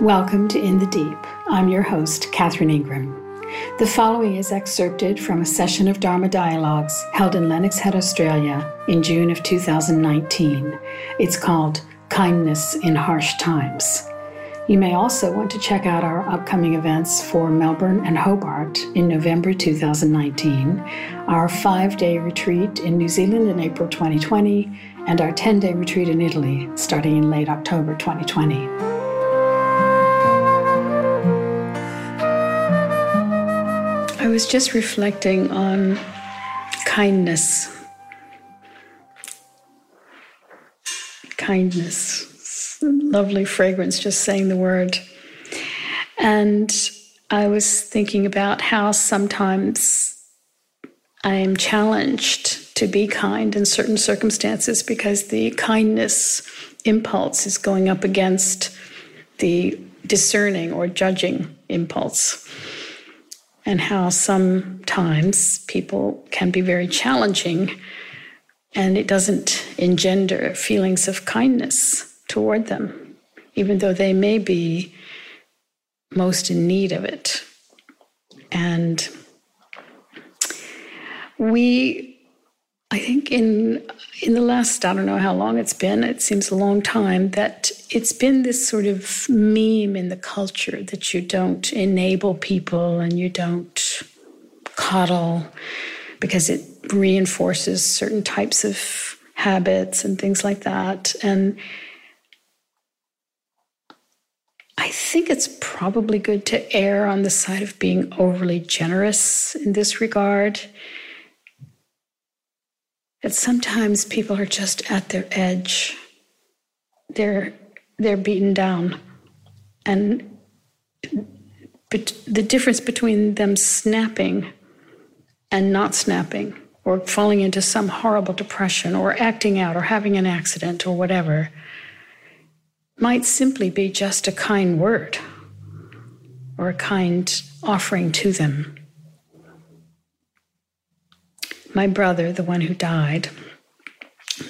Welcome to In the Deep. I'm your host, Catherine Ingram. The following is excerpted from a session of Dharma Dialogues held in Lennox Head, Australia in June of 2019. It's called Kindness in Harsh Times. You may also want to check out our upcoming events for Melbourne and Hobart in November 2019, our five day retreat in New Zealand in April 2020, and our 10 day retreat in Italy starting in late October 2020. I was just reflecting on kindness. Kindness. Lovely fragrance, just saying the word. And I was thinking about how sometimes I am challenged to be kind in certain circumstances because the kindness impulse is going up against the discerning or judging impulse and how sometimes people can be very challenging and it doesn't engender feelings of kindness toward them, even though they may be most in need of it. And we, I think, in in the last, I don't know how long it's been, it seems a long time, that it's been this sort of meme in the culture that you don't enable people and you don't coddle because it reinforces certain types of habits and things like that. And I think it's probably good to err on the side of being overly generous in this regard that sometimes people are just at their edge. They're they're beaten down, and but the difference between them snapping and not snapping, or falling into some horrible depression, or acting out, or having an accident, or whatever, might simply be just a kind word or a kind offering to them. My brother, the one who died,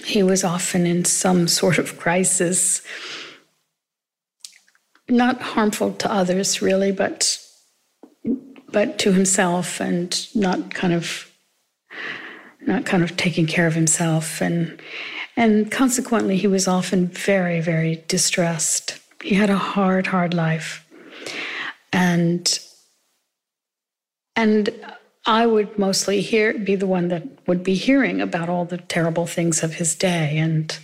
he was often in some sort of crisis, not harmful to others really, but but to himself and not kind of not kind of taking care of himself. And and consequently he was often very very distressed he had a hard hard life and and I would mostly hear be the one that would be hearing about all the terrible things of his day and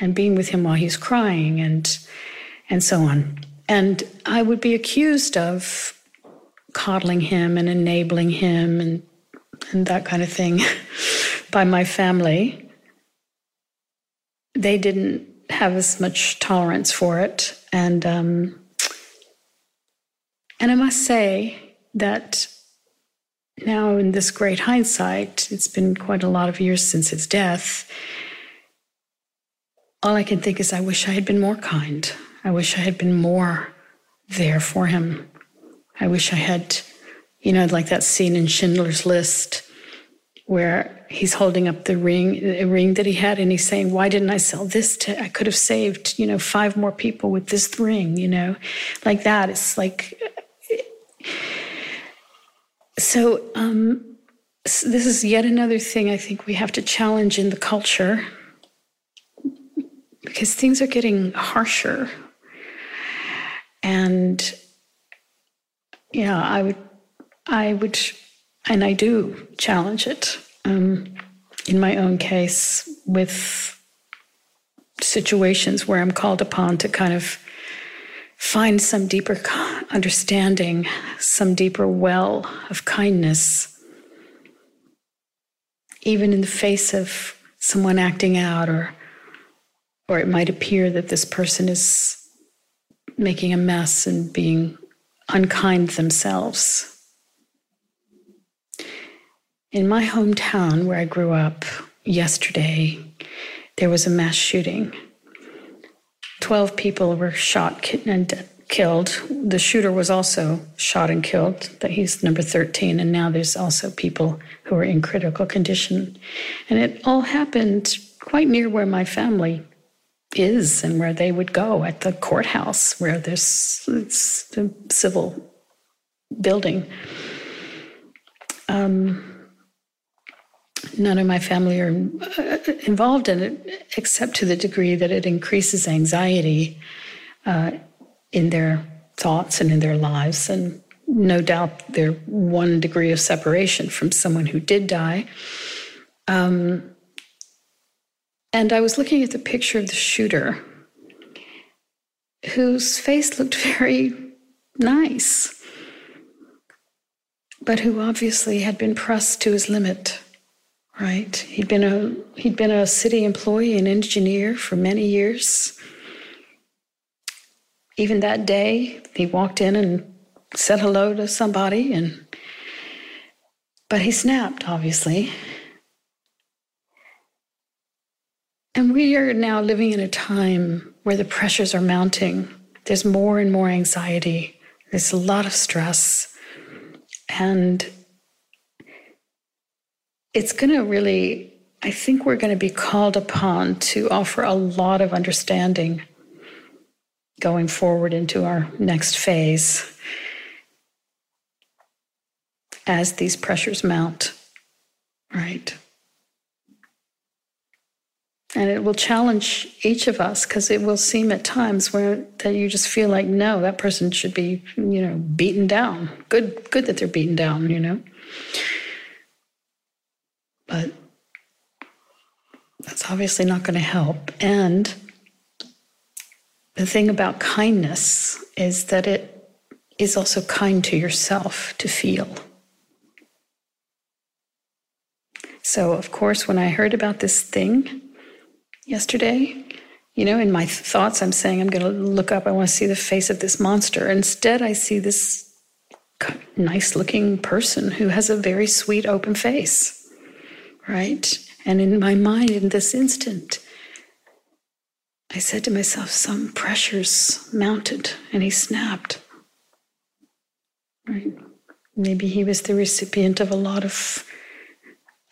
and being with him while he's crying and and so on. And I would be accused of coddling him and enabling him and and that kind of thing by my family. They didn't have as much tolerance for it, and um, and I must say that now, in this great hindsight, it's been quite a lot of years since his death. All I can think is, I wish I had been more kind. I wish I had been more there for him. I wish I had, you know, like that scene in Schindler's List where he's holding up the ring, a ring that he had, and he's saying, "Why didn't I sell this? To I could have saved, you know, five more people with this ring." You know, like that. It's like so, um, this is yet another thing I think we have to challenge in the culture because things are getting harsher. And yeah, I would, I would, and I do challenge it um, in my own case with situations where I'm called upon to kind of find some deeper understanding, some deeper well of kindness, even in the face of someone acting out, or, or it might appear that this person is making a mess and being unkind themselves. In my hometown where I grew up yesterday, there was a mass shooting 12 people were shot and killed. The shooter was also shot and killed. He's number 13, and now there's also people who are in critical condition. And it all happened quite near where my family is and where they would go at the courthouse, where there's it's the civil building. Um, none of my family are uh, involved in it, except to the degree that it increases anxiety uh, in their thoughts and in their lives. And no doubt they're one degree of separation from someone who did die. Um, and I was looking at the picture of the shooter, whose face looked very nice, but who obviously had been pressed to his limit. Right? He'd been a he'd been a city employee, an engineer for many years even that day, he walked in and said hello to somebody, and but he snapped, obviously. And we are now living in a time where the pressures are mounting. There's more and more anxiety. There's a lot of stress. And it's going to really, I think we're going to be called upon to offer a lot of understanding going forward into our next phase as these pressures mount, right? And it will challenge each of us because it will seem at times where that you just feel like, no, that person should be, you know, beaten down. Good, good that they're beaten down, you know. But that's obviously not going to help. And the thing about kindness is that it is also kind to yourself to feel. So, of course, when I heard about this thing yesterday, you know, in my thoughts, I'm saying I'm going to look up, I want to see the face of this monster. Instead, I see this nice looking person who has a very sweet, open face, right? And in my mind, in this instant, I said to myself, some pressures mounted, and he snapped. Right? Maybe he was the recipient of a lot of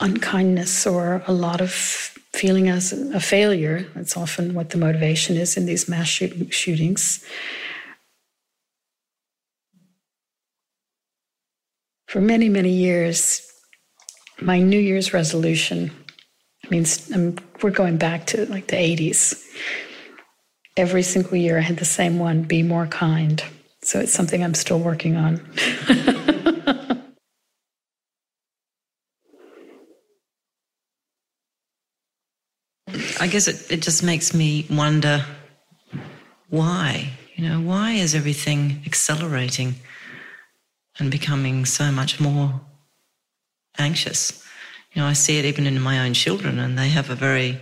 unkindness or a lot of feeling as a failure. That's often what the motivation is in these mass shoot- shootings. For many, many years, my New Year's resolution, I mean, um, we're going back to like the 80s, every single year I had the same one be more kind. So it's something I'm still working on. I guess it, it just makes me wonder why? You know, why is everything accelerating and becoming so much more anxious? You know, I see it even in my own children, and they have a very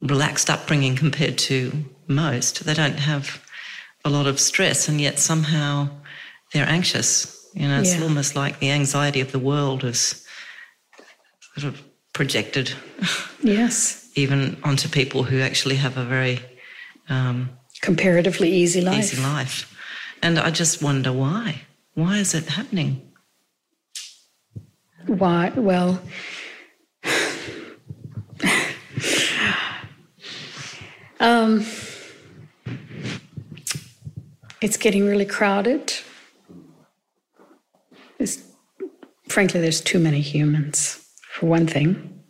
relaxed upbringing compared to most. They don't have a lot of stress, and yet somehow they're anxious. You know, it's yeah. almost like the anxiety of the world is sort of projected. Yes. even onto people who actually have a very um, comparatively easy life. Easy life. And I just wonder why. Why is it happening? Why? Well, um, it's getting really crowded. It's, frankly, there's too many humans, for one thing.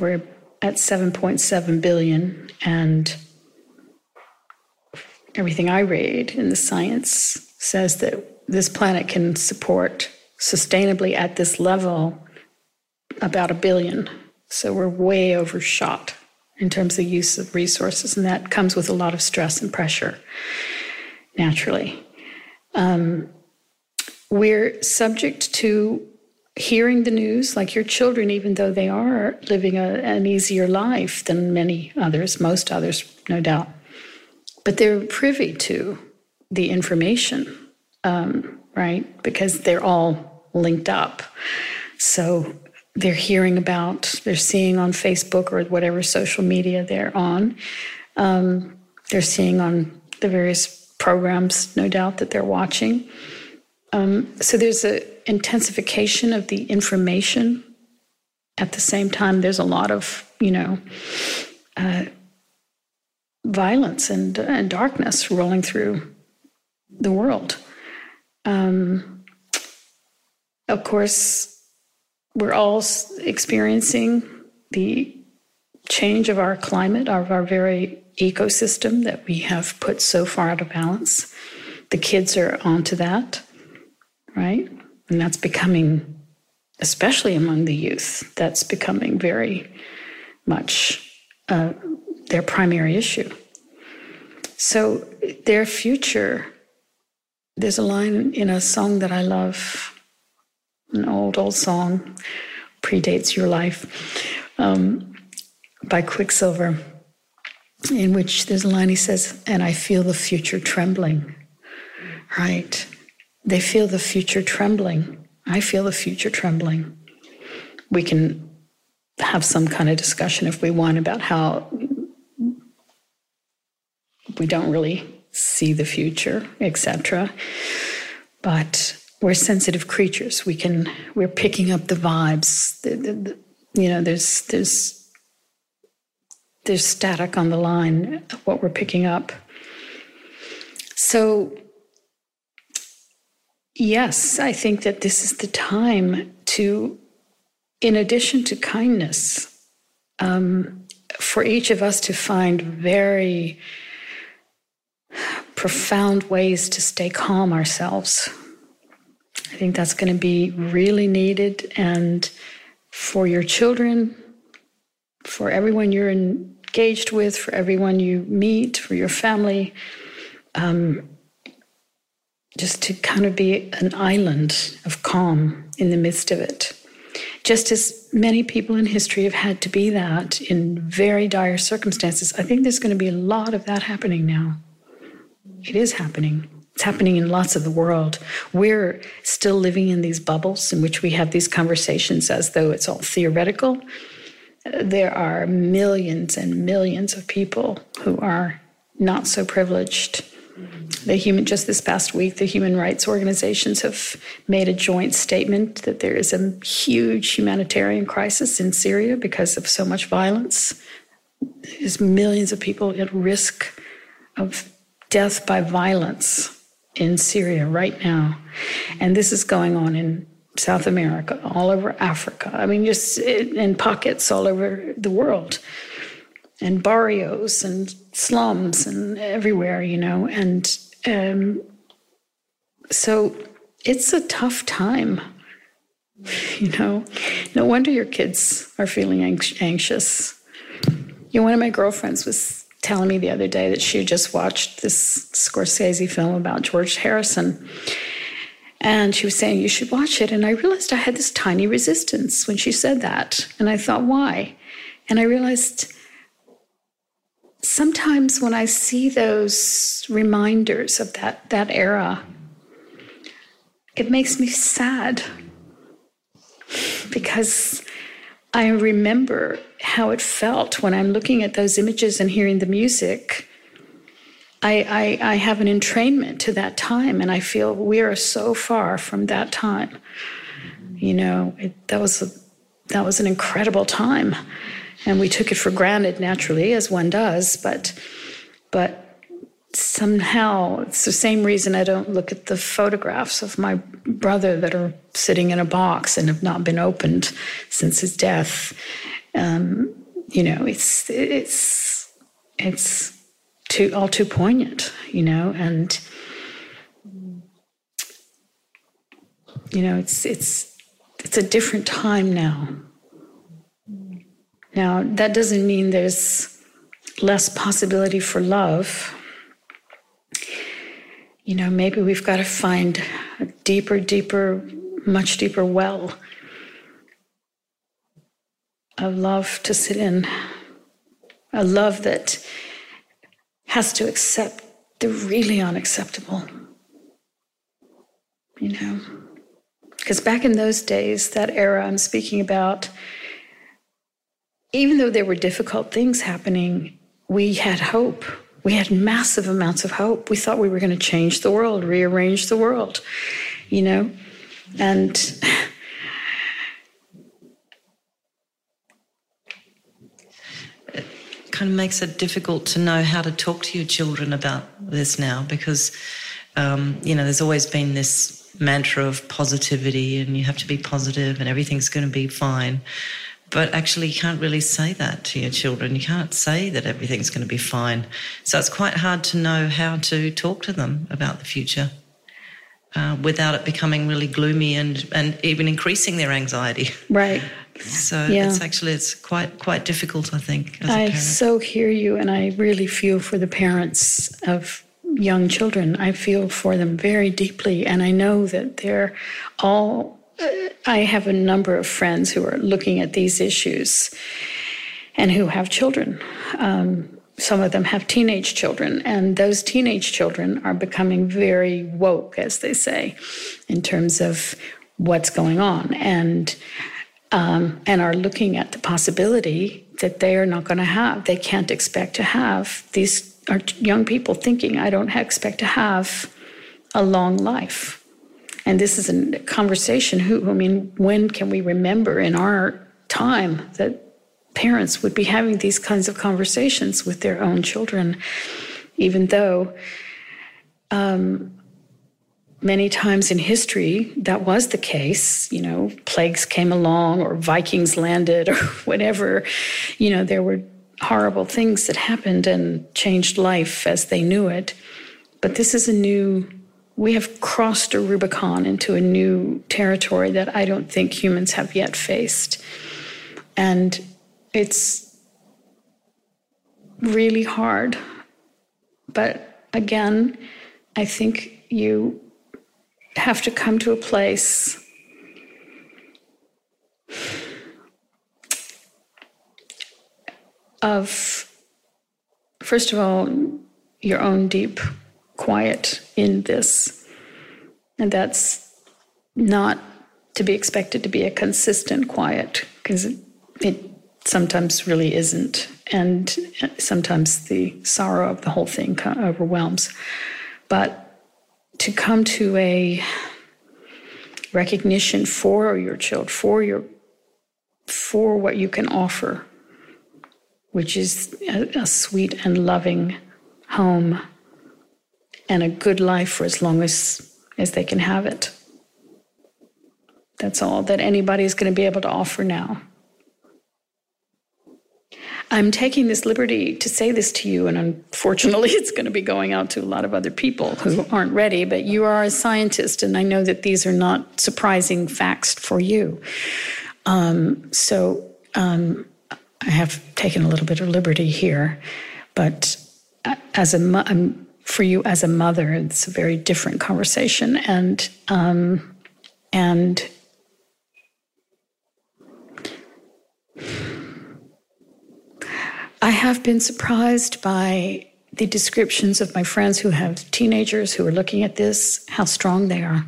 We're at 7.7 billion, and everything I read in the science says that this planet can support sustainably at this level about a billion. So we're way overshot in terms of use of resources, and that comes with a lot of stress and pressure, naturally. Um, we're subject to hearing the news, like your children, even though they are living a, an easier life than many others, most others, no doubt. But they're privy to the information, um, right? Because they're all linked up. So they're hearing about, they're seeing on Facebook or whatever social media they're on. Um, they're seeing on the various programs, no doubt, that they're watching. Um, so there's an intensification of the information. At the same time, there's a lot of, you know, uh, violence and, and darkness rolling through the world. Um, of course, we're all experiencing the change of our climate, of our very ecosystem that we have put so far out of balance. The kids are onto that, right? And that's becoming, especially among the youth, that's becoming very much uh, their primary issue. So their future, there's a line in a song that I love, an old, old song, predates your life, um, by Quicksilver, in which there's a line he says, and I feel the future trembling. Right? They feel the future trembling. I feel the future trembling. We can have some kind of discussion if we want about how we don't really see the future, etc. But we're sensitive creatures. We can we're picking up the vibes. The, the, the, you know, there's there's there's static on the line what we're picking up. So yes, I think that this is the time to, in addition to kindness, um, for each of us to find very profound ways to stay calm ourselves. I think that's going to be really needed. And for your children, for everyone you're engaged with, for everyone you meet, for your family, um, just to kind of be an island of calm in the midst of it. Just as many people in history have had to be that in very dire circumstances, I think there's going to be a lot of that happening now. It is happening. It's happening in lots of the world. We're still living in these bubbles in which we have these conversations as though it's all theoretical. There are millions and millions of people who are not so privileged. The human just this past week, the human rights organizations have made a joint statement that there is a huge humanitarian crisis in Syria because of so much violence. There's millions of people at risk of death by violence in Syria right now. And this is going on in South America, all over Africa. I mean, just in pockets all over the world, and barrios and slums and everywhere, you know. And um, so it's a tough time, you know. No wonder your kids are feeling anxious. You know, one of my girlfriends was telling me the other day that she just watched this Scorsese film about George Harrison. And she was saying, You should watch it. And I realized I had this tiny resistance when she said that. And I thought, Why? And I realized sometimes when I see those reminders of that, that era, it makes me sad because I remember how it felt when I'm looking at those images and hearing the music. I, I, I have an entrainment to that time, and I feel we are so far from that time. You know, it, that was a, that was an incredible time, and we took it for granted naturally, as one does. But but somehow it's the same reason I don't look at the photographs of my brother that are sitting in a box and have not been opened since his death. Um, you know, it's it's it's too all too poignant, you know, and you know, it's it's it's a different time now. Now that doesn't mean there's less possibility for love you know, maybe we've got to find a deeper, deeper, much deeper well of love to sit in, a love that has to accept the really unacceptable. You know, because back in those days, that era I'm speaking about, even though there were difficult things happening, we had hope We had massive amounts of hope. We thought we were going to change the world, rearrange the world, you know? And kind of makes it difficult to know how to talk to your children about this now because, um, you know, there's always been this mantra of positivity and you have to be positive and everything's going to be fine. But actually, you can't really say that to your children. You can't say that everything's going to be fine. So it's quite hard to know how to talk to them about the future uh, without it becoming really gloomy and, and even increasing their anxiety. Right. So yeah. it's actually it's quite quite difficult, I think. I so hear you, and I really feel for the parents of young children. I feel for them very deeply, and I know that they're all. Uh, I have a number of friends who are looking at these issues and who have children. Um, some of them have teenage children, and those teenage children are becoming very woke, as they say, in terms of what's going on, and um, and are looking at the possibility that they are not going to have, they can't expect to have these are young people thinking, I don't expect to have a long life. And this is a conversation. Who, I mean, when can we remember in our time that parents would be having these kinds of conversations with their own children, even though um, many times in history that was the case. You know, plagues came along, or Vikings landed, or whatever. You know, there were horrible things that happened and changed life as they knew it. But this is a new, we have crossed a Rubicon into a new territory that I don't think humans have yet faced. And it's really hard. But again, I think you have to come to a place of, first of all, your own deep quiet in this. And that's not to be expected to be a consistent quiet, because it, it sometimes really isn't. And sometimes the sorrow of the whole thing overwhelms. But to come to a recognition for your child, for your for what you can offer which is a, a sweet and loving home and a good life for as long as, as they can have it. That's all that anybody is going to be able to offer now. I'm taking this liberty to say this to you, and unfortunately, it's going to be going out to a lot of other people who aren't ready. But you are a scientist, and I know that these are not surprising facts for you. Um, so, um, I have taken a little bit of liberty here, but as a um, for you as a mother, it's a very different conversation, and um, and I have been surprised by the descriptions of my friends who have teenagers who are looking at this, how strong they are.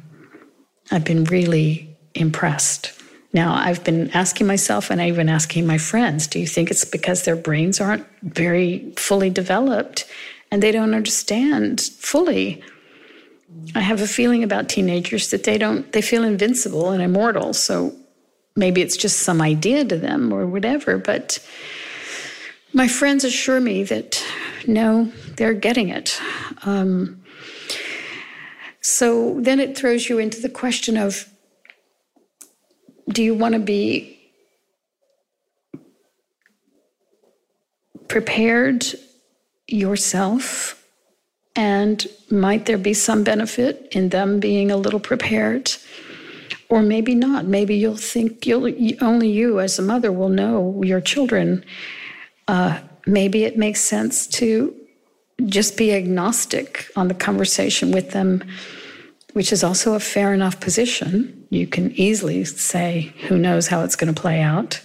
I've been really impressed. Now, I've been asking myself and I've been asking my friends do you think it's because their brains aren't very fully developed and they don't understand fully? I have a feeling about teenagers that they don't, they feel invincible and immortal. So maybe it's just some idea to them or whatever. But my friends assure me that no, they're getting it. Um, so then it throws you into the question of do you want to be prepared yourself? And might there be some benefit in them being a little prepared? Or maybe not. Maybe you'll think you'll only you as a mother will know your children. Uh, maybe it makes sense to just be agnostic on the conversation with them which is also a fair enough position. You can easily say, who knows how it's going to play out.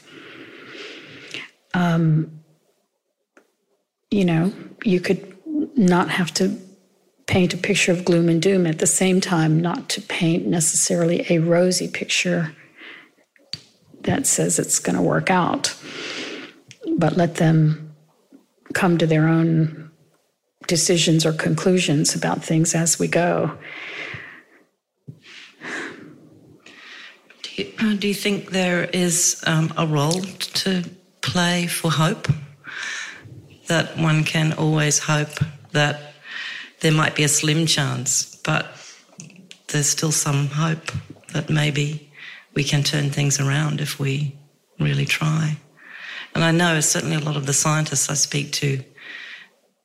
Um, you know, you could not have to paint a picture of gloom and doom at the same time, not to paint necessarily a rosy picture that says it's going to work out, but let them come to their own decisions or conclusions about things as we go. Do you, uh, do you think there is um, a role to play for hope? That one can always hope that there might be a slim chance, but there's still some hope that maybe we can turn things around if we really try. And I know certainly a lot of the scientists I speak to,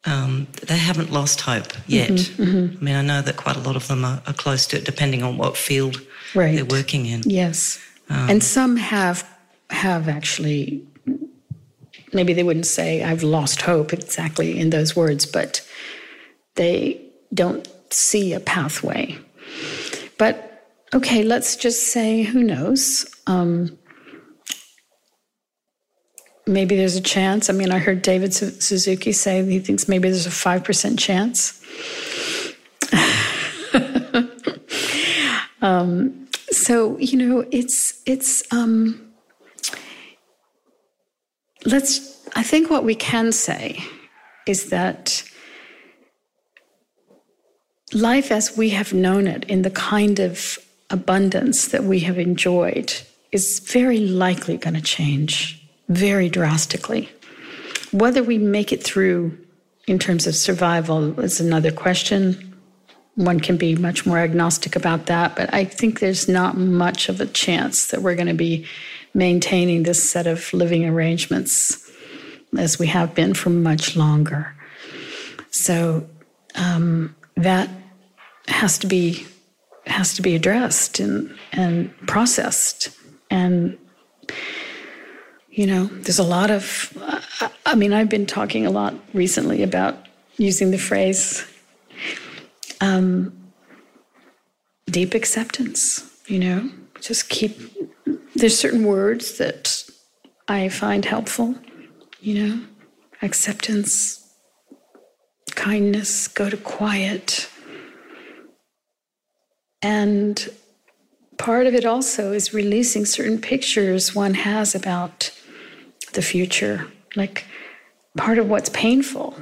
um, they haven't lost hope yet. Mm-hmm, mm-hmm. I mean, I know that quite a lot of them are, are close to it, depending on what field right. they're working in. Yes, um, and some have have actually. Maybe they wouldn't say "I've lost hope" exactly in those words, but they don't see a pathway. But okay, let's just say, who knows? Um, maybe there's a chance. I mean, I heard David Suzuki say he thinks maybe there's a 5% chance. um, so, you know, it's, it's, um, let's, I think what we can say is that life as we have known it in the kind of abundance that we have enjoyed is very likely going to change very drastically. Whether we make it through in terms of survival is another question. One can be much more agnostic about that, but I think there's not much of a chance that we're going to be maintaining this set of living arrangements as we have been for much longer. So um, that has to be has to be addressed and and processed and you know, there's a lot of, I mean, I've been talking a lot recently about using the phrase um, deep acceptance, you know, just keep, there's certain words that I find helpful, you know, acceptance, kindness, go to quiet. And part of it also is releasing certain pictures one has about the future. Like part of what's painful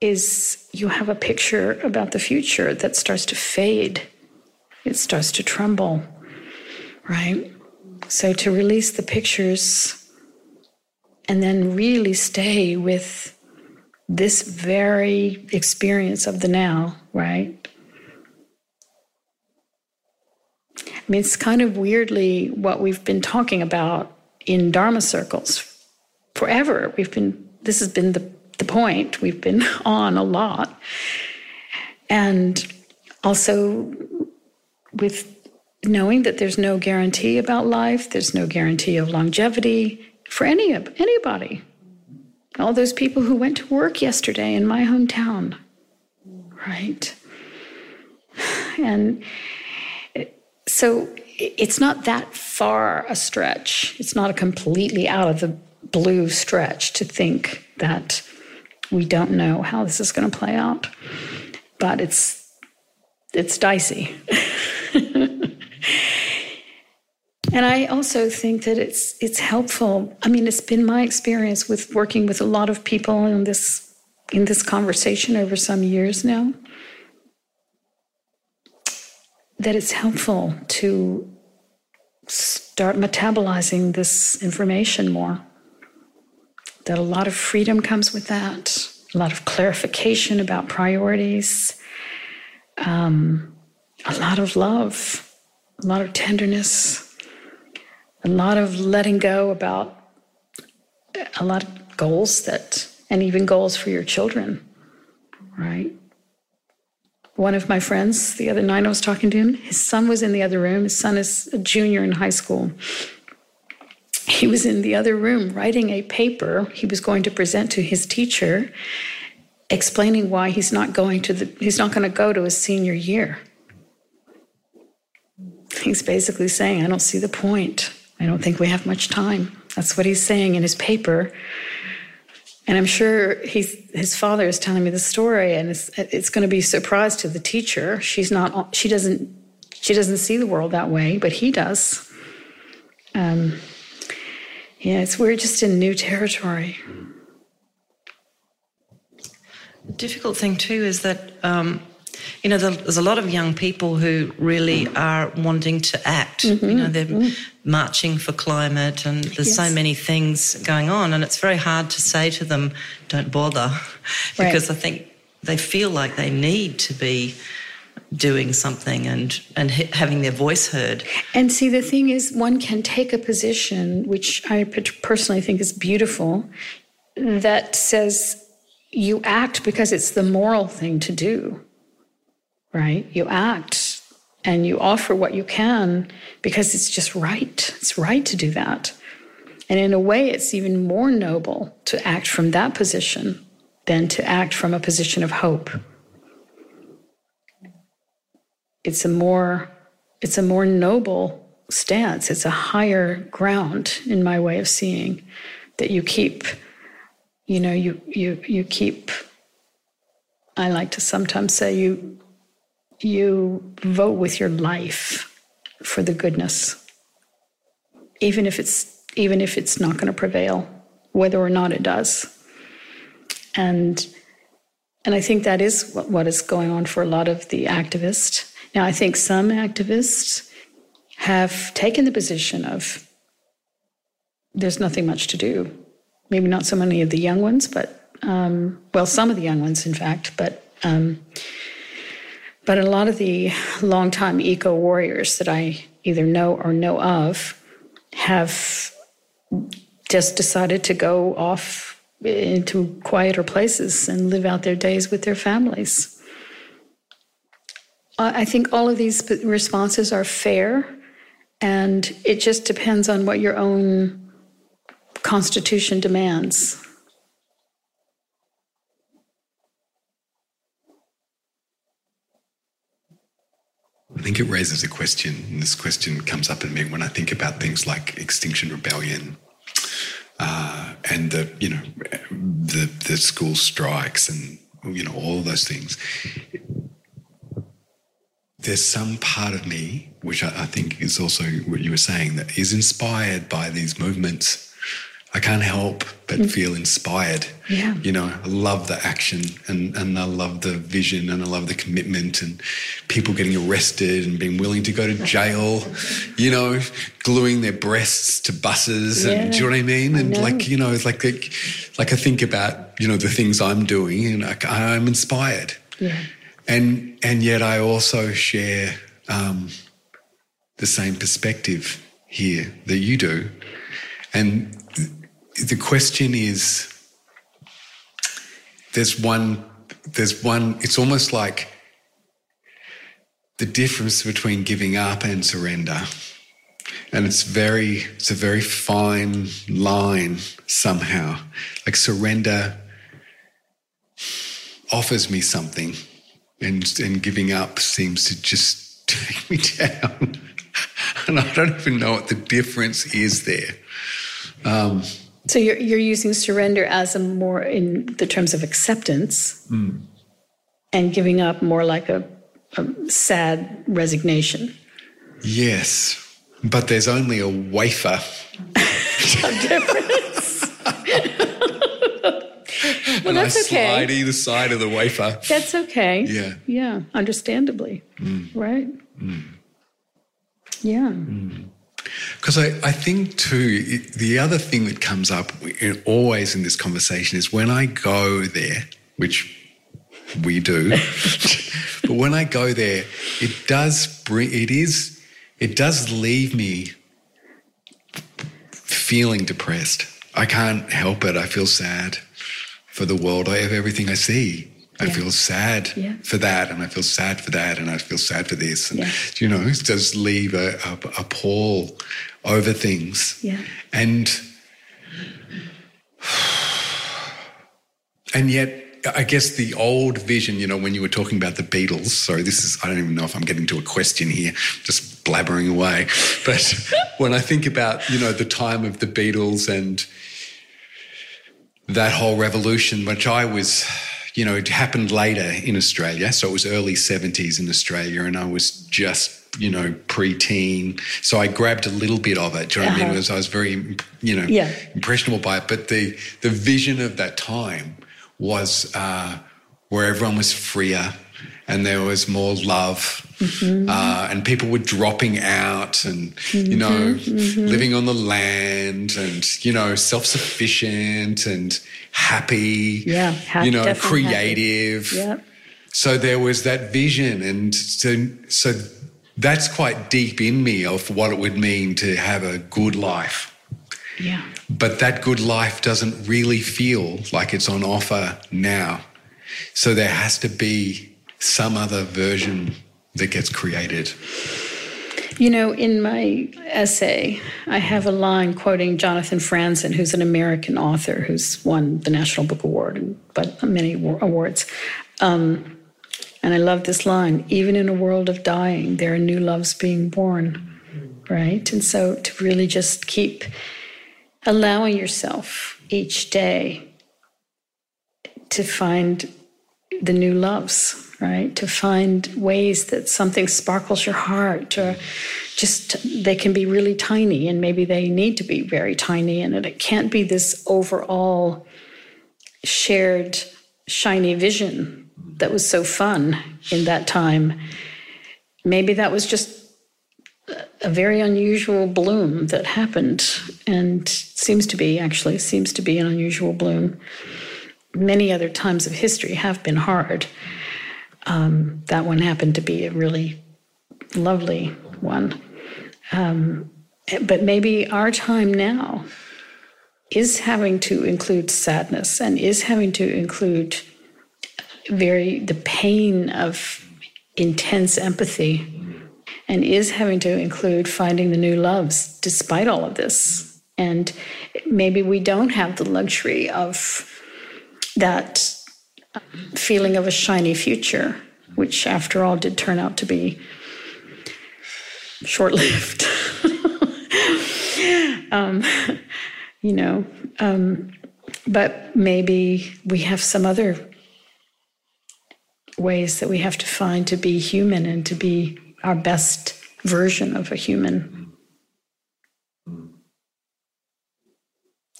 is you have a picture about the future that starts to fade, it starts to tremble, right? So to release the pictures and then really stay with this very experience of the now, right? I mean, it's kind of weirdly what we've been talking about in Dharma circles forever. We've been, this has been the, the point. We've been on a lot. And also with knowing that there's no guarantee about life, there's no guarantee of longevity for any anybody. All those people who went to work yesterday in my hometown, right? And so it's not that far a stretch. It's not a completely out of the blue stretch to think that we don't know how this is going to play out. But it's it's dicey. and I also think that it's it's helpful. I mean, it's been my experience with working with a lot of people in this in this conversation over some years now that it's helpful to start metabolizing this information more that a lot of freedom comes with that, a lot of clarification about priorities, um, a lot of love, a lot of tenderness, a lot of letting go about a lot of goals that, and even goals for your children, right? One of my friends, the other night I was talking to him, his son was in the other room. His son is a junior in high school he was in the other room writing a paper he was going to present to his teacher explaining why he's not going to the he's not going to go to his senior year. He's basically saying i don't see the point. I don't think we have much time. That's what he's saying in his paper. And i'm sure his father is telling me the story and it's, it's going to be a surprise to the teacher. She's not she doesn't she doesn't see the world that way but he does. Um, yeah, it's we're just in new territory. The difficult thing too is that um, you know there's a lot of young people who really are wanting to act. Mm-hmm. You know, they're mm-hmm. marching for climate, and there's yes. so many things going on, and it's very hard to say to them, "Don't bother," because right. I think they feel like they need to be doing something and and having their voice heard. And see, the thing is, one can take a position, which I personally think is beautiful, that says you act because it's the moral thing to do, right? You act and you offer what you can because it's just right. It's right to do that. And in a way, it's even more noble to act from that position than to act from a position of hope it's a more it's a more noble stance. It's a higher ground in my way of seeing that you keep, you know, you you you keep I like to sometimes say you you vote with your life for the goodness. Even if it's even if it's not going to prevail, whether or not it does. And and I think that is what, what is going on for a lot of the activists now, I think some activists have taken the position of there's nothing much to do. Maybe not so many of the young ones, but um, well, some of the young ones, in fact, but um, but a lot of the longtime eco warriors that I either know or know of have just decided to go off into quieter places and live out their days with their families. I think all of these responses are fair, and it just depends on what your own constitution demands. I think it raises a question, and this question comes up in me when I think about things like Extinction Rebellion uh, and the, you know, the the school strikes and you know all those things there's some part of me, which I, I, think is also what you were saying, that is inspired by these movements. I can't help but mm. feel inspired. Yeah. You know, I love the action and, and I love the vision and I love the commitment and people getting arrested and being willing to go to jail, you know, gluing their breasts to buses yeah. and do you know what I mean? And I like, you know, it's like, like, like I think about, you know, the things I'm doing and I, I'm inspired. Yeah and and yet I also share um, the same perspective here that you do, and the question is, there's one, there's one. It's almost like the difference between giving up and surrender. And it's very, it's a very fine line somehow. Like surrender offers me something and and giving up seems to just take me down. and I don't even know what the difference is there. Um, so you're you're using surrender as a more in the terms of acceptance, mm. and giving up more like a, a sad resignation. Yes, but there's only a wafer. difference. well, and that's I okay. slide either side of the wafer. That's okay. Yeah. Yeah. Understandably. Mm. Right. Mm. Yeah. Because mm. I, I think too, it, the other thing that comes up in, always in this conversation is when I go there, which we do, but when I go there, it does bring, it is, it does leave me feeling depressed. I can't help it. I feel sad for the world. I have everything I see. I feel sad yeah. for that, and I feel sad for that, and I feel sad for this. And, yeah. you know, it does leave a, a, a pall over things. Yeah. And, and yet, I guess the old vision, you know, when you were talking about the Beatles, sorry, this is, I don't even know if I'm getting to a question here, just blabbering away. But when I think about, you know, the time of the Beatles and, that whole revolution, which I was, you know, it happened later in Australia. So it was early 70s in Australia, and I was just, you know, pre-teen. So I grabbed a little bit of it. Do you know uh-huh. what I mean? Was, I was very, you know, yeah. impressionable by it. But the the vision of that time was uh, where everyone was freer and there was more love mm-hmm. uh, and people were dropping out and mm-hmm. you know mm-hmm. living on the land and you know self-sufficient and happy yeah you know creative yeah so there was that vision and so so that's quite deep in me of what it would mean to have a good life yeah but that good life doesn't really feel like it's on offer now so there has to be some other version that gets created. You know, in my essay, I have a line quoting Jonathan Franzen, who's an American author who's won the National Book Award and but many awards. Um, and I love this line: "Even in a world of dying, there are new loves being born." Right, and so to really just keep allowing yourself each day to find the new loves right? To find ways that something sparkles your heart, or just they can be really tiny, and maybe they need to be very tiny, and it can't be this overall shared shiny vision that was so fun in that time. Maybe that was just a very unusual bloom that happened and seems to be actually seems to be an unusual bloom many other times of history have been hard um, that one happened to be a really lovely one. Um, but maybe our time now is having to include sadness and is having to include very the pain of intense empathy and is having to include finding the new loves despite all of this and maybe we don't have the luxury of that feeling of a shiny future, which, after all, did turn out to be short lived. um, you know, um, but maybe we have some other ways that we have to find to be human and to be our best version of a human.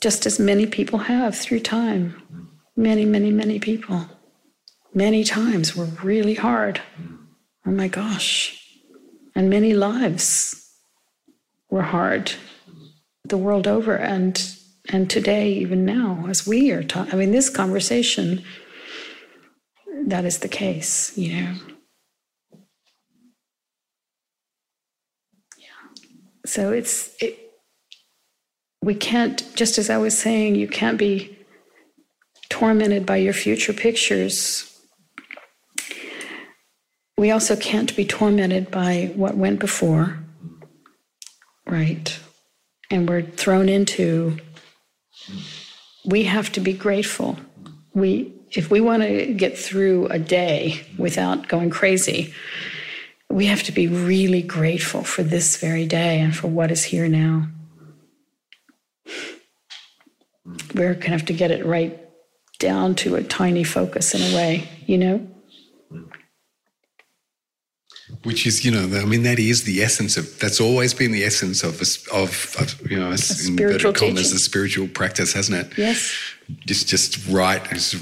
Just as many people have through time. Many, many, many people, many times were really hard. Oh my gosh. And many lives were hard the world over and and today even now as we are talking i mean this conversation that is the case you know yeah so it's it, we can't just as i was saying you can't be tormented by your future pictures, we also can't be tormented by what went before, right? And we're thrown into, we have to be grateful. We, if we want to get through a day without going crazy, we have to be really grateful for this very day and for what is here now. We're going to have to get it right down to a tiny focus in a way, you know? Which is, you know, I mean, that is the essence of. That's always been the essence of, of, of you know, a spiritual commas, a spiritual practice, hasn't it? Yes. Just, just right, just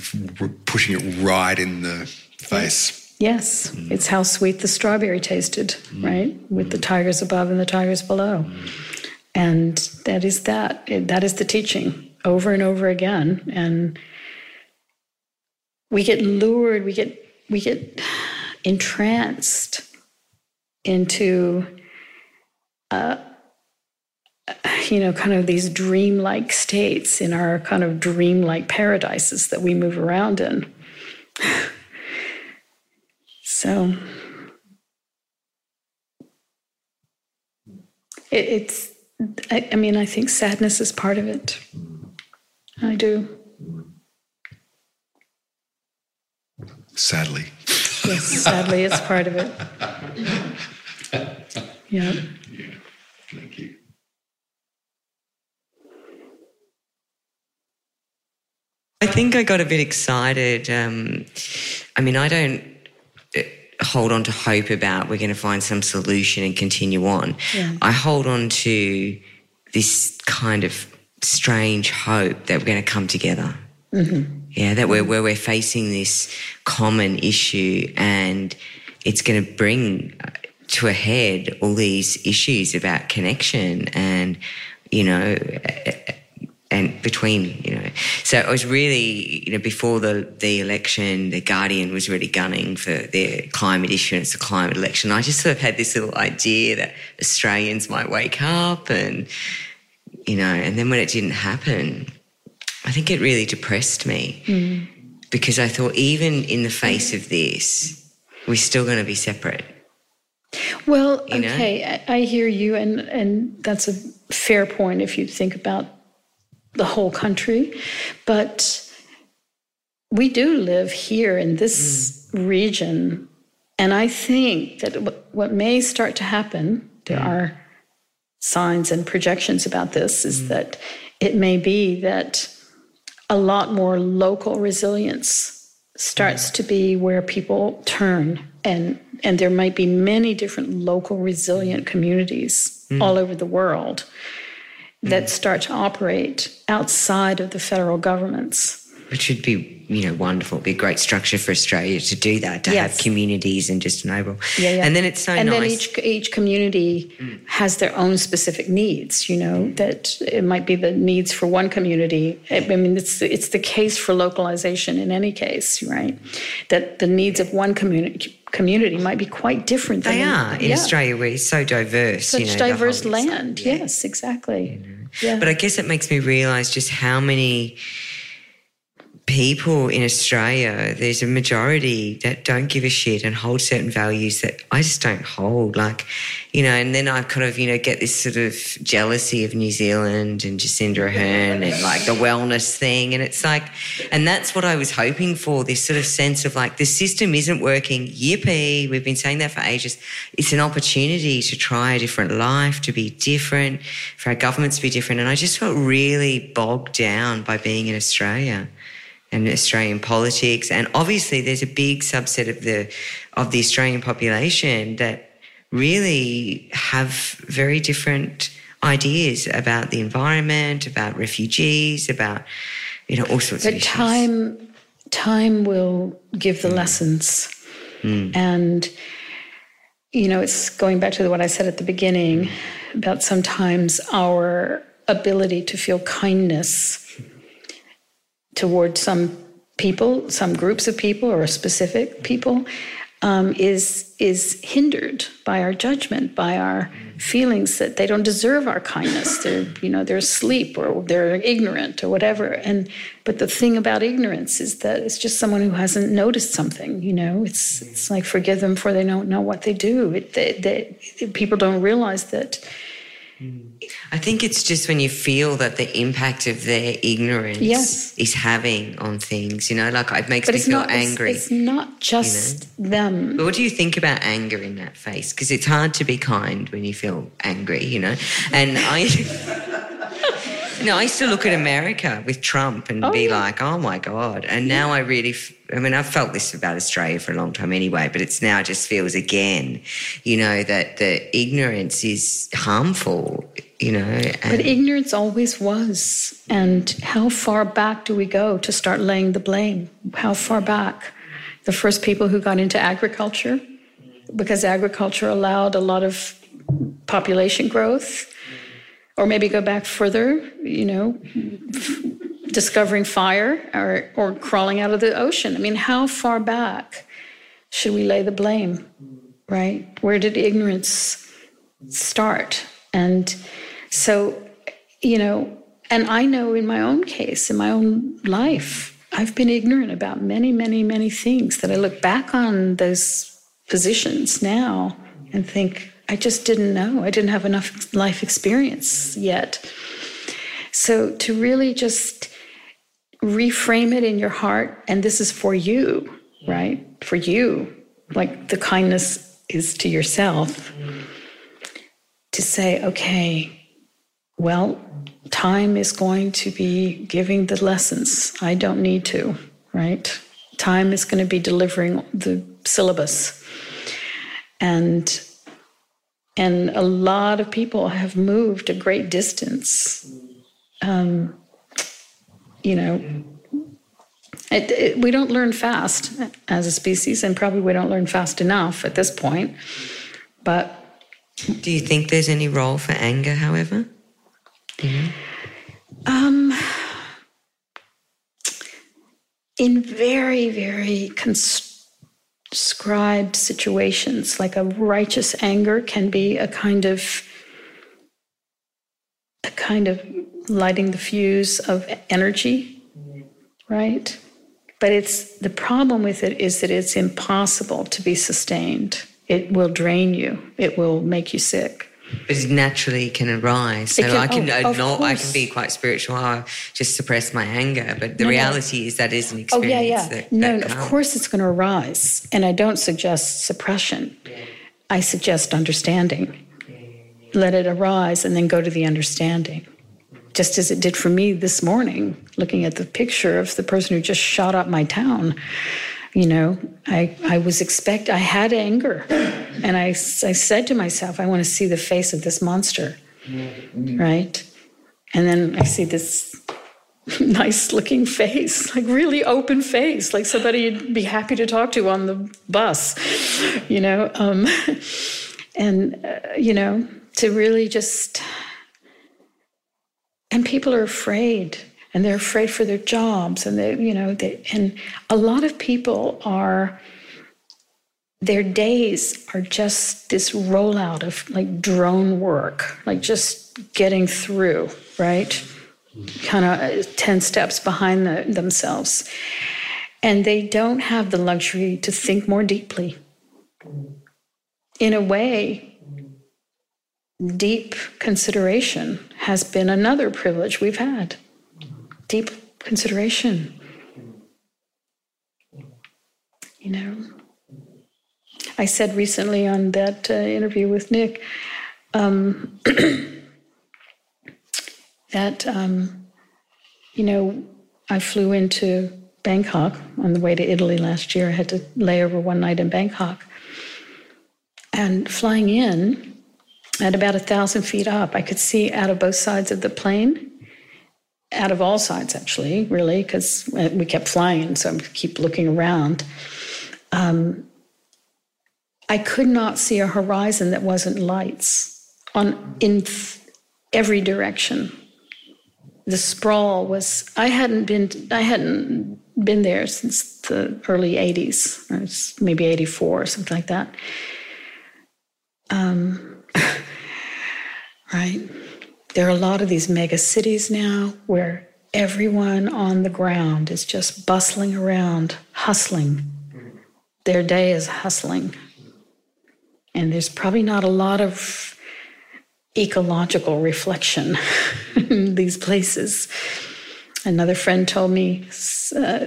pushing it right in the face. Yes, mm. it's how sweet the strawberry tasted, mm. right? With mm. the tigers above and the tigers below, and that is that. That is the teaching over and over again, and we get lured, we get we get entranced into uh, you know kind of these dreamlike states in our kind of dreamlike paradises that we move around in. So it, it's I, I mean i think sadness is part of it. I do Sadly. Yes, sadly, it's part of it. Yeah. Yeah. Thank you. I think I got a bit excited. Um, I mean, I don't uh, hold on to hope about we're going to find some solution and continue on. Yeah. I hold on to this kind of strange hope that we're going to come together. Mm-hmm Yeah, that we're where we're facing this common issue, and it's going to bring uh, to a head all these issues about connection and you know uh, uh, and between you know. So it was really you know before the the election the guardian was really gunning for their climate issue and it's a climate election. I just sort of had this little idea that australians might wake up and you know and then when it didn't happen i think it really depressed me mm. because i thought even in the face of this we're still going to be separate well you okay I, hear you and and that's a fair point if you think about the whole country. But we do live here in this mm. region. And I think that what may start to happen, there mm. are signs and projections about this, is mm. that it may be that a lot more local resilience starts mm. to be where people turn and and there might be many different local resilient communities mm. all over the world that start to operate outside of the federal governments. Which would be, you know, wonderful. It'd be a great structure for Australia to do that, to yes. have communities and just enable. Yeah, yeah. And then it's so and nice. then each each community mm. has their own specific needs. You know mm. that it might be the needs for one community. I mean, it's it's the case for localization in any case, right? That the needs of one community community might be quite different. They are in yeah. Australia. We're so diverse. Such you know, diverse land. Yeah. Yes, exactly. You know. yeah. But I guess it makes me realise just how many people in Australia, there's a majority that don't give a shit and hold certain values that I just don't hold. Like, you know, and then I kind of, you know, get this sort of jealousy of New Zealand and Jacinda Ardern and like the wellness thing. And it's like, and that's what I was hoping for this sort of sense of like, the system isn't working. Yippee. We've been saying that for ages. It's an opportunity to try a different life, to be different, for our governments to be different. And I just felt really bogged down by being in Australia and Australian politics. And obviously, there's a big subset of the of the Australian population that really have very different ideas about the environment, about refugees, about you know all sorts of things. but of time time will give the mm. lessons, mm. and you know it's going back to what I said at the beginning about sometimes our ability to feel kindness toward some people, some groups of people, or specific people, um, is is hindered by our judgment, by our feelings that they don't deserve our kindness. They're you know they're asleep or they're ignorant or whatever. And but the thing about ignorance is that it's just someone who hasn't noticed something. You know, it's it's like forgive them for they don't know what they do. It, they, they, people don't realize that I think it's just when you feel that the impact of their ignorance yes. is having on things, you know, like it makes but me feel not, angry. It's, it's not just you know? them. But what do you think about anger in that face? Because it's hard to be kind when you feel angry, you know. And I. Know, I used to look at America with Trump and oh, be yeah. like, oh my God. And yeah. now I really, I mean, I've felt this about Australia for a long time anyway, but it's now just feels again, you know, that the ignorance is harmful, you know. but ignorance always was. And how far back do we go to start laying the blame? How far back? The first people who got into agriculture, because agriculture allowed a lot of population growth or maybe go back further, you know, discovering fire or, or crawling out of the ocean. I mean, how far back should we lay the blame, right? Where did ignorance start? And so, you know, and I know in my own case, in my own life, I've been ignorant about many, many, many things that I look back on those positions now and think, I just didn't know. I didn't have enough life experience yet. So to really just reframe it in your heart, and this is for you, right? For you, like the kindness is to yourself, to say, okay, well, time is going to be giving the lessons. I don't need to, right? Time is going to be delivering the syllabus. And and a lot of people have moved a great distance. Um, you know, It, it, we don't learn fast as a species, and probably we don't learn fast enough at this point. But do you think there's any role for anger, however? Um, in very, very conscribed situations, like a righteous anger can be a kind of a kind of lighting the fuse of energy, right? But it's the problem with it is that it's impossible to be sustained. It will drain you. It will make you sick. But it naturally can arise. So can, I can oh, not, I can be quite spiritual. I just suppress my anger. But the no, reality no. is that is an experience. Oh yeah, yeah. That, no, that of course it's going to arise. And I don't suggest suppression. Yeah. I suggest understanding. Let it arise and then go to the understanding just as it did for me this morning, looking at the picture of the person who just shot up my town. You know, I, I was expect I had anger, and I, I said to myself, I want to see the face of this monster, right? And then I see this nice looking face, like really open face, like somebody you'd be happy to talk to on the bus, you know, um, and uh, you know, to really just and people are afraid and they're afraid for their jobs and they you know they, and a lot of people are their days are just this rollout of like drone work like just getting through right? Kind of uh, 10 steps behind the, themselves. And they don't have the luxury to think more deeply. In a way deep consideration has been another privilege we've had. Deep consideration. You know, I said recently on that uh, interview with Nick um, that, um, you know, I flew into Bangkok on the way to Italy last year. I had to lay over one night in Bangkok. And flying in, at about a thousand feet up, I could see out of both sides of the plane, out of all sides actually, really, because we kept flying, so I keep looking around. Um, I could not see a horizon that wasn't lights on in every direction. The sprawl was. I hadn't been. I hadn't been there since the early '80s, or maybe '84 or something like that. Um, right? There are a lot of these mega cities now where everyone on the ground is just bustling around, hustling. Their day is hustling. And there's probably not a lot of ecological reflection in these places. Another friend told me uh,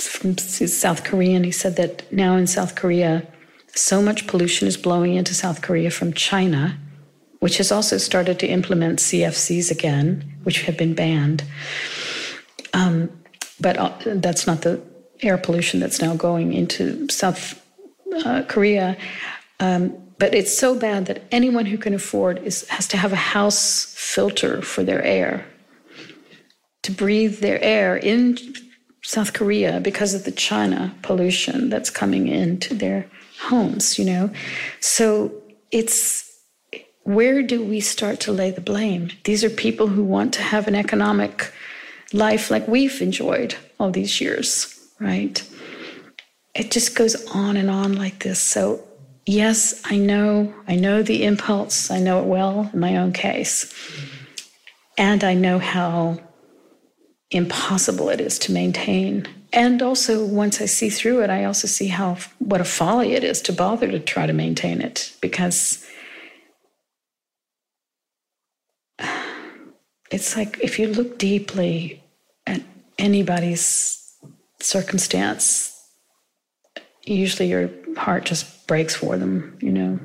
from South Korea, and he said that now in South Korea, so much pollution is blowing into South Korea from China which has also started to implement CFCs again, which have been banned. Um, but uh, that's not the air pollution that's now going into South uh, Korea. Um, but it's so bad that anyone who can afford is, has to have a house filter for their air to breathe their air in South Korea because of the China pollution that's coming into their homes, you know. So it's where do we start to lay the blame? These are people who want to have an economic life like we've enjoyed all these years, right? It just goes on and on like this. So, yes, I know, I know the impulse, I know it well in my own case. And I know how impossible it is to maintain. And also, once I see through it, I also see how what a folly it is to bother to try to maintain it because it's like if you look deeply at anybody's circumstance, usually your heart just breaks for them, you know.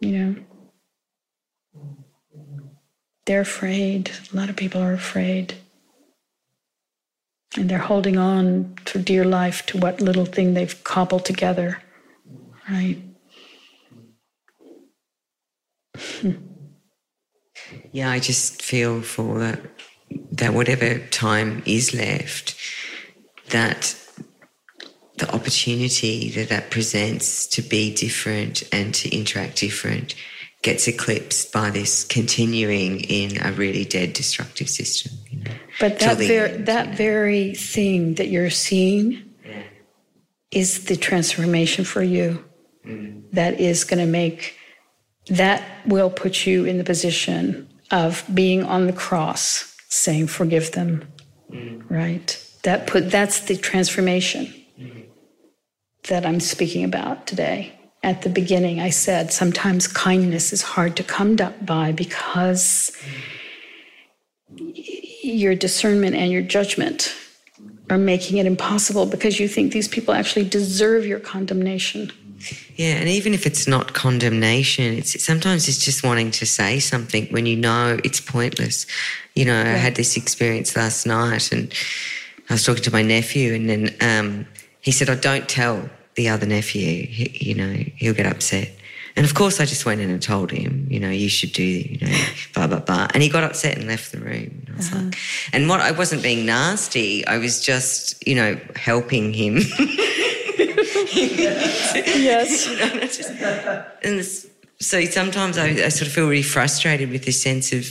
You know. They're afraid. A lot of people are afraid. And they're holding on for dear life to what little thing they've cobbled together, right? Yeah, I just feel for that that whatever time is left, that the opportunity that that presents to be different and to interact different gets eclipsed by this continuing in a really dead destructive system. You know, but that, ver- end, that you know. very thing that you're seeing yeah. is the transformation for you. Mm. That is going to make, that will put you in the position of being on the cross, saying, forgive them, mm. right? That put, that's the transformation mm. that I'm speaking about today at the beginning, I said sometimes kindness is hard to come by because your discernment and your judgment are making it impossible because you think these people actually deserve your condemnation. Yeah, and even if it's not condemnation, it's sometimes it's just wanting to say something when you know it's pointless. You know, yeah. I had this experience last night, and I was talking to my nephew, and then um, he said, "I don't tell the other nephew, he, you know, he'll get upset. And of course, I just went in and told him, you know, you should do, you know, blah blah blah. And he got upset and left the room. And I was uh-huh. like, and what I wasn't being nasty, I was just, you know, helping him. yes. and, just, and this, so sometimes I, I sort of feel really frustrated with this sense of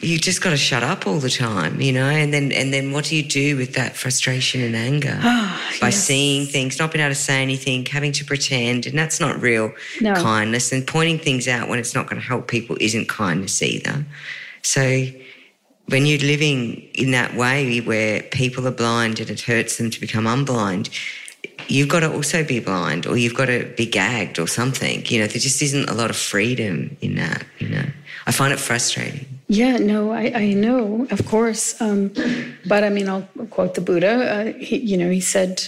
you just got to shut up all the time, you know, and then and then what do you do with that frustration and anger oh, by yes. seeing things, not being able to say anything, having to pretend, and that's not real no. kindness. And pointing things out when it's not going to help people isn't kindness either. So when you're living in that way where people are blind and it hurts them to become unblind, you've got to also be blind or you've got to be gagged or something. You know, there just isn't a lot of freedom in that. You know, I find it frustrating. Yeah, no, I, I know, of course. Um, but I mean, I'll quote the Buddha. Uh, he, you know, he said,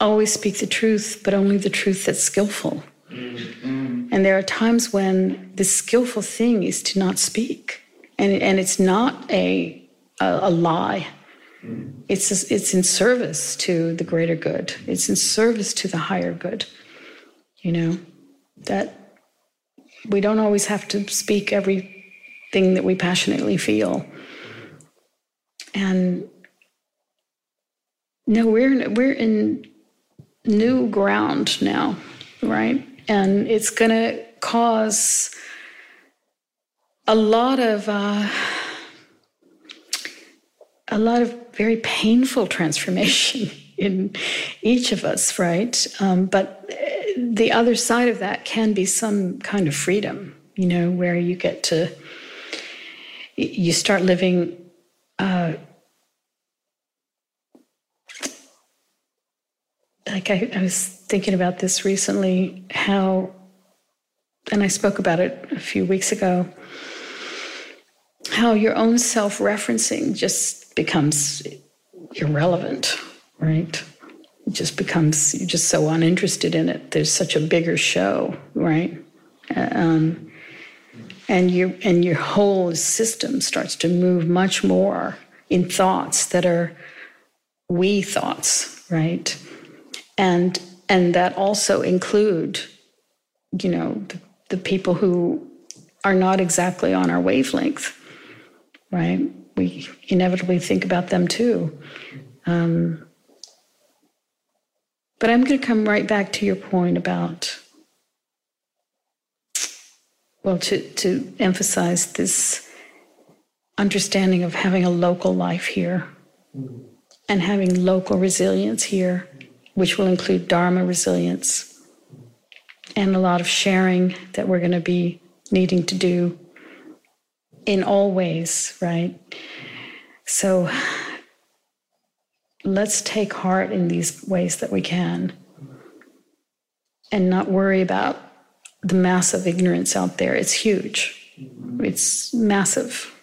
always speak the truth, but only the truth that's skillful. Mm-hmm. And there are times when the skillful thing is to not speak. And, and it's not a, a, a lie. It's, it's in service to the greater good. It's in service to the higher good. You know, that we don't always have to speak every thing that we passionately feel. And no, we're in, we're in new ground now, right? And it's going to cause a lot of uh, a lot of very painful transformation in each of us, right? Um, but the other side of that can be some kind of freedom, you know, where you get to you start living uh, like I, I, was thinking about this recently how and i spoke about it a few weeks ago how your own self-referencing just becomes irrelevant right? It just becomes you're just so uninterested in it there's such a bigger show right? Um, and you and your whole system starts to move much more in thoughts that are we thoughts right? And and that also include you know the, the people who are not exactly on our wavelength right? We inevitably think about them too. Um, but i'm going to come right back to your point about well, to, to emphasize this understanding of having a local life here and having local resilience here, which will include Dharma resilience and a lot of sharing that we're going to be needing to do in all ways, right? So let's take heart in these ways that we can and not worry about the massive ignorance out there. It's huge. It's massive.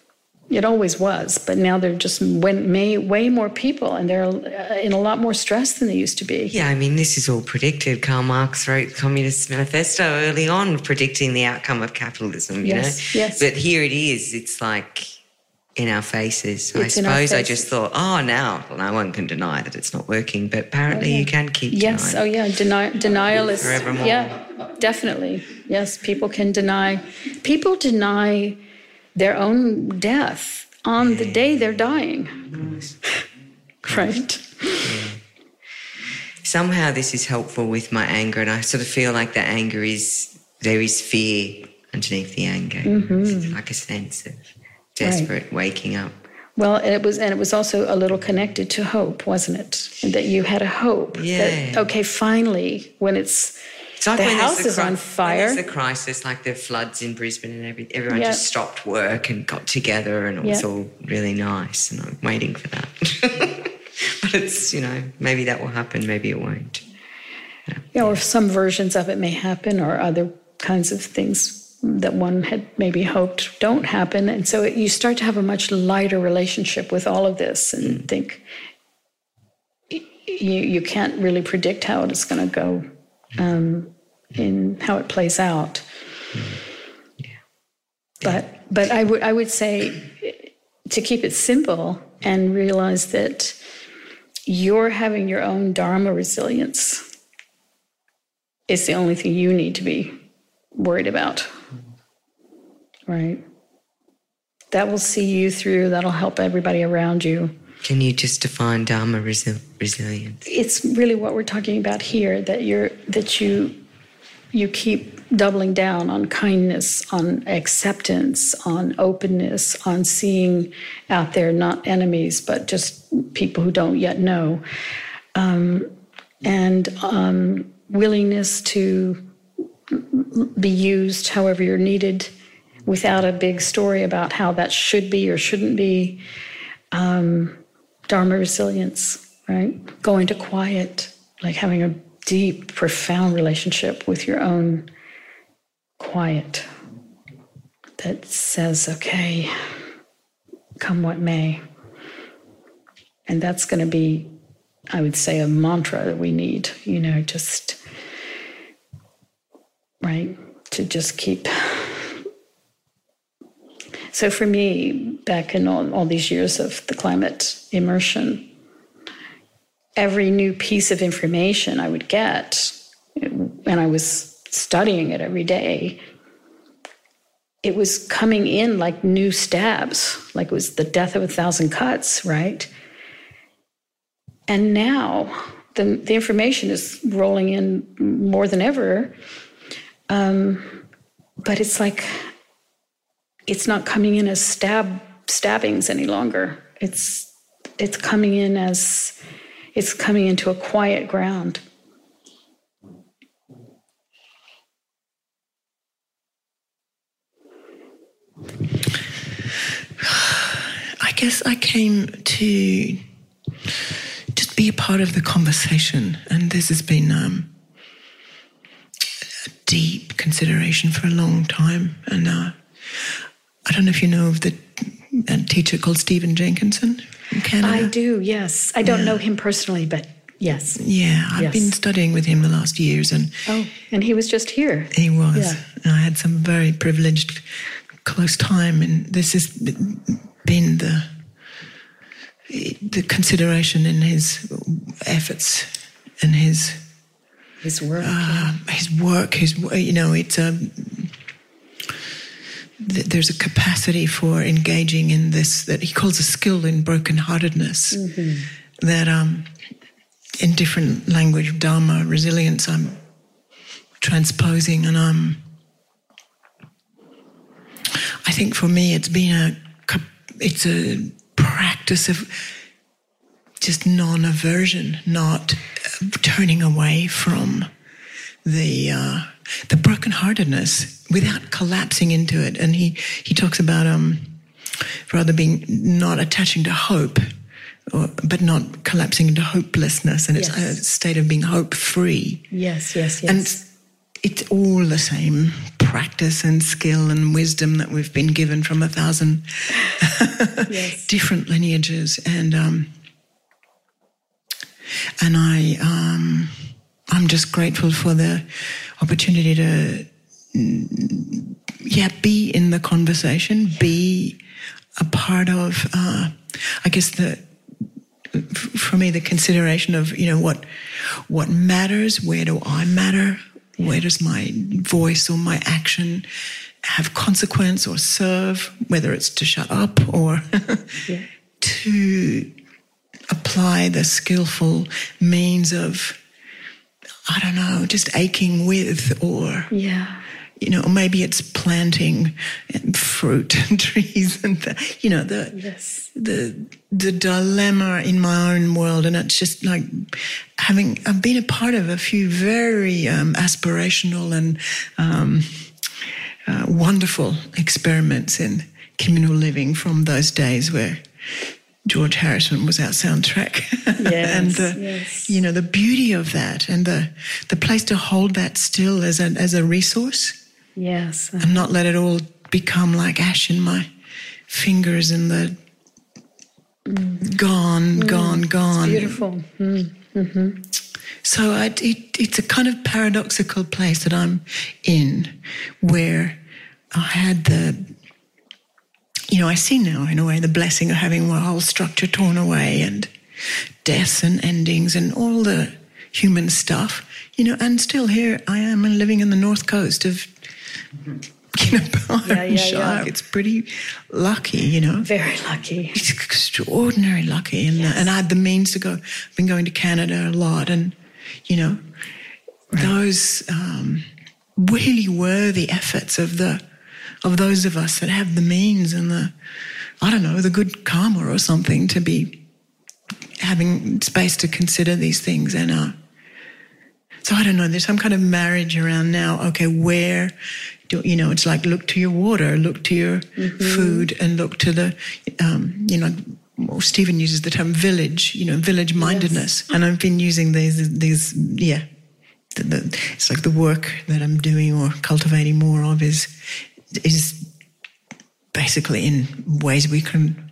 It always was, but now there just way, way more people, and they're uh, in a lot more stress than they used to be. Yeah, I mean, this is all predicted. Karl Marx wrote the Communist Manifesto early on, predicting the outcome of capitalism. You yes, know? yes. But here it is. It's like in our faces. It's I suppose I just thought, oh, now well, no one can deny that it's not working, but apparently oh, yeah. you can keep yes. Denying. Oh, yeah. Deni- denial is forevermore. Yeah, definitely. Yes, people can deny. People deny their own death on the day they're dying. right? Somehow this is helpful with my anger, and I sort of feel like the anger is there is fear underneath the anger. Mm-hmm. It's like a sense of desperate waking up. Well, and it was, and it was also a little connected to hope, wasn't it? That you had a hope. That, okay, finally, when it's It's like the when there's house is cri- on fire. There's the crisis, like the floods in Brisbane, and every, everyone Yeah. just stopped work and got together, and it was Yeah. all really nice. And I'm waiting for that. but it's you know maybe that will happen, maybe it won't. Yeah, or some versions of it may happen, or other kinds of things that one had maybe hoped don't happen. And so it, you start to have a much lighter relationship with all of this and mm. think you, you can't really predict how it's going to go um, in how it plays out. But but I would I would say to keep it simple and realize that you're having your own dharma resilience is the only thing you need to be worried about. Right? That will see you through, that'll help everybody around you. Can you just define dharma resi- resilience? It's really what we're talking about here that you're that you you keep doubling down on kindness, on acceptance, on openness, on seeing out there not enemies, but just people who don't yet know, um, and um, willingness to be used however you're needed without a big story about how that should be or shouldn't be. Um, Dharma resilience, right? Going to quiet, like having a deep, profound relationship with your own quiet that says, okay, come what may. And that's going to be, I would say, a mantra that we need, you know, just, right? To just keep. So for me, back in all, all these years of the climate immersion, every new piece of information I would get, and I was studying it every day, it was coming in like new stabs, like it was the death of a thousand cuts, right? And now the, the information is rolling in more than ever. Um, but it's like, it's not coming in as stab stabbings any longer. It's it's coming in as it's coming into a quiet ground. I guess I came to just be a part of the conversation, and this has been um, a deep consideration for a long time. And uh, I don't know if you know of the a teacher called Stephen Jenkinson in Canada. I do, yes. I don't know him personally, but yes. yeah, I've Yes. been studying with him the last years, and Oh, and he was just here. He was. Yeah. I had some very privileged, close time, and this has been the the consideration in his efforts and his His work. uh, his work. His you know, it's a th- there's a capacity for engaging in this that he calls a skill in brokenheartedness. That um, in different language, Dharma resilience. I'm transposing, and I'm. I think for me, it's been a it's a practice of just non-aversion, not uh, turning away from the uh, the brokenheartedness without collapsing into it. And he he talks about um rather being not attaching to hope. Or, but not collapsing into hopelessness, and it's Yes. a state of being hope free. yes, yes, yes. And it's all the same practice and skill and wisdom that we've been given from a thousand Yes. different lineages. And um, and I um, I'm just grateful for the opportunity to yeah be in the conversation, be a part of uh, I guess the for me the consideration of you know what what matters where do i matter where does my voice or my action have consequence or serve, whether it's to shut up or Yeah. to apply the skillful means of, I don't know, just aching with or Yeah. You know, maybe it's planting fruit and trees and the, you know the Yes. the the dilemma in my own world, and it's just like having I've been a part of a few very um, aspirational and um, uh, wonderful experiments in communal living from those days where George Harrison was our soundtrack, Yes, and the yes. you know the beauty of that and the the place to hold that still as a as a resource Yes. and not let it all become like ash in my fingers and the gone, gone, gone. Beautiful. Mm. So I, it, it's a kind of paradoxical place that I'm in where I had the, you know, I see now in a way the blessing of having my whole structure torn away and deaths and endings and all the human stuff, you know, and still here I am and living in the north coast of, you know, Yeah, yeah, Shire. yeah. It's pretty lucky, you know Very lucky. it's extraordinary lucky and and I had the means to go I've been going to Canada a lot and you know those um, really worthy efforts of the of those of us that have the means and the I don't know the good karma or something to be having space to consider these things and uh so I don't know there's some kind of marriage around now. Okay where do you know it's like look to your water look to your food and look to the um, you know well, Stephen uses the term village you know village mindedness. And I've been using these these yeah the, the, it's like the work that I'm doing or cultivating more of is is basically in ways we can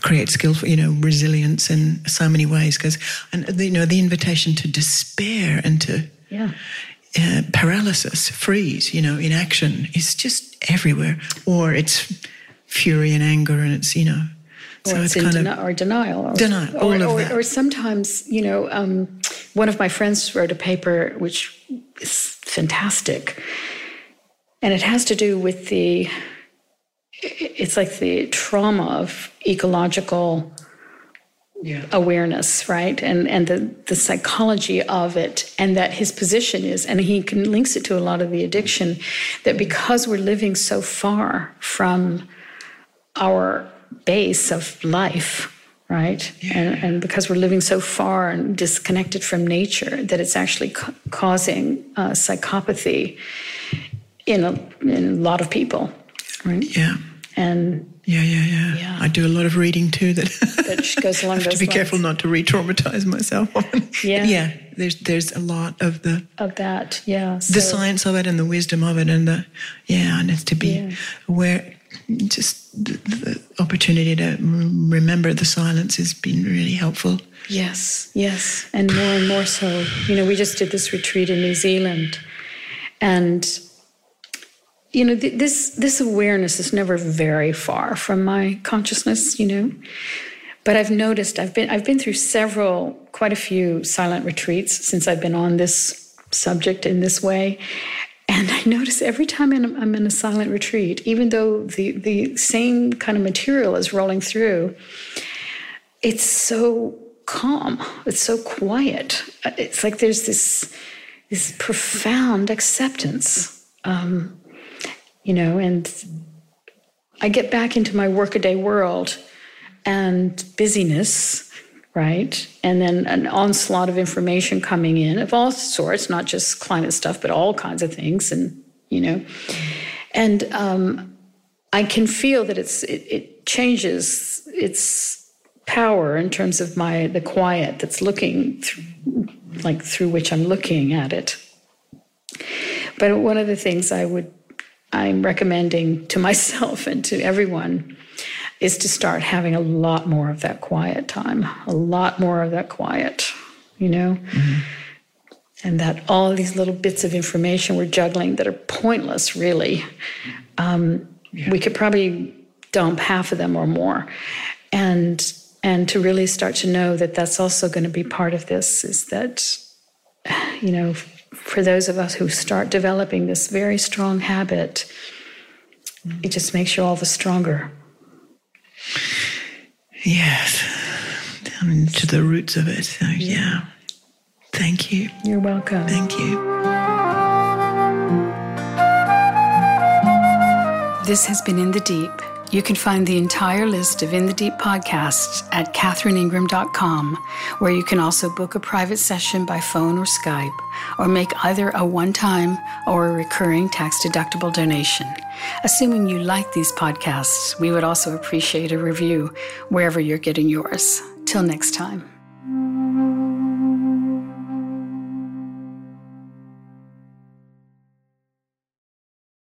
create skillful, you know, resilience in so many ways. Because, and you know, the invitation to despair and to Yeah. uh, paralysis, freeze, you know, inaction is just everywhere. Or it's fury and anger, and it's you know, so or it's, in kind deni- of or denial, or, Denial, or, all of or, that. or sometimes, you know, um, one of my friends wrote a paper which is fantastic, and it has to do with the. It's like the trauma of ecological awareness, right? And and the the psychology of it, and that his position is, and he can links it to a lot of the addiction, that because we're living so far from our base of life, right? And, and because we're living so far and disconnected from nature, that it's actually ca- causing uh, psychopathy in a, in a lot of people, right? yeah, And yeah, yeah, yeah, Yeah. I do a lot of reading too. That that goes along I have those to be lines careful not to re-traumatize myself. Yeah. yeah. There's there's a lot of the of that, yeah. the science of it and the wisdom of it and the yeah and it's to be Yeah. aware just the, the opportunity to remember the silence has been really helpful Yes, yes, and more and more so. You know, we just did this retreat in New Zealand, and you know, th- this this awareness is never very far from my consciousness. You know, but I've noticed I've been I've been through several, quite a few silent retreats since I've been on this subject in this way. And I notice every time I'm in a silent retreat, even though the, the same kind of material is rolling through, it's so calm it's so quiet it's like there's this this profound acceptance um, you know and i get back into my workaday world and busyness right and then an onslaught of information coming in of all sorts not just climate stuff but all kinds of things and you know and um, i can feel that it's it, it changes its power in terms of my the quiet that's looking through, like through which I'm looking at it. But one of the things I would I'm recommending to myself and to everyone is to start having a lot more of that quiet time, a lot more of that quiet, you know? And that all these little bits of information we're juggling that are pointless, really, um, we could probably dump half of them or more. And and to really start to know that that's also going to be part of this is that you know for those of us who start developing this very strong habit, it just makes you all the stronger. Yes, down into the roots of it. So, yeah. Thank you. You're welcome. Thank you. This has been In the Deep. You can find the entire list of In the Deep podcasts at catherineingram.com, where you can also book a private session by phone or Skype, or make either a one time or a recurring tax deductible donation. Assuming you like these podcasts, we would also appreciate a review wherever you're getting yours. Till next time.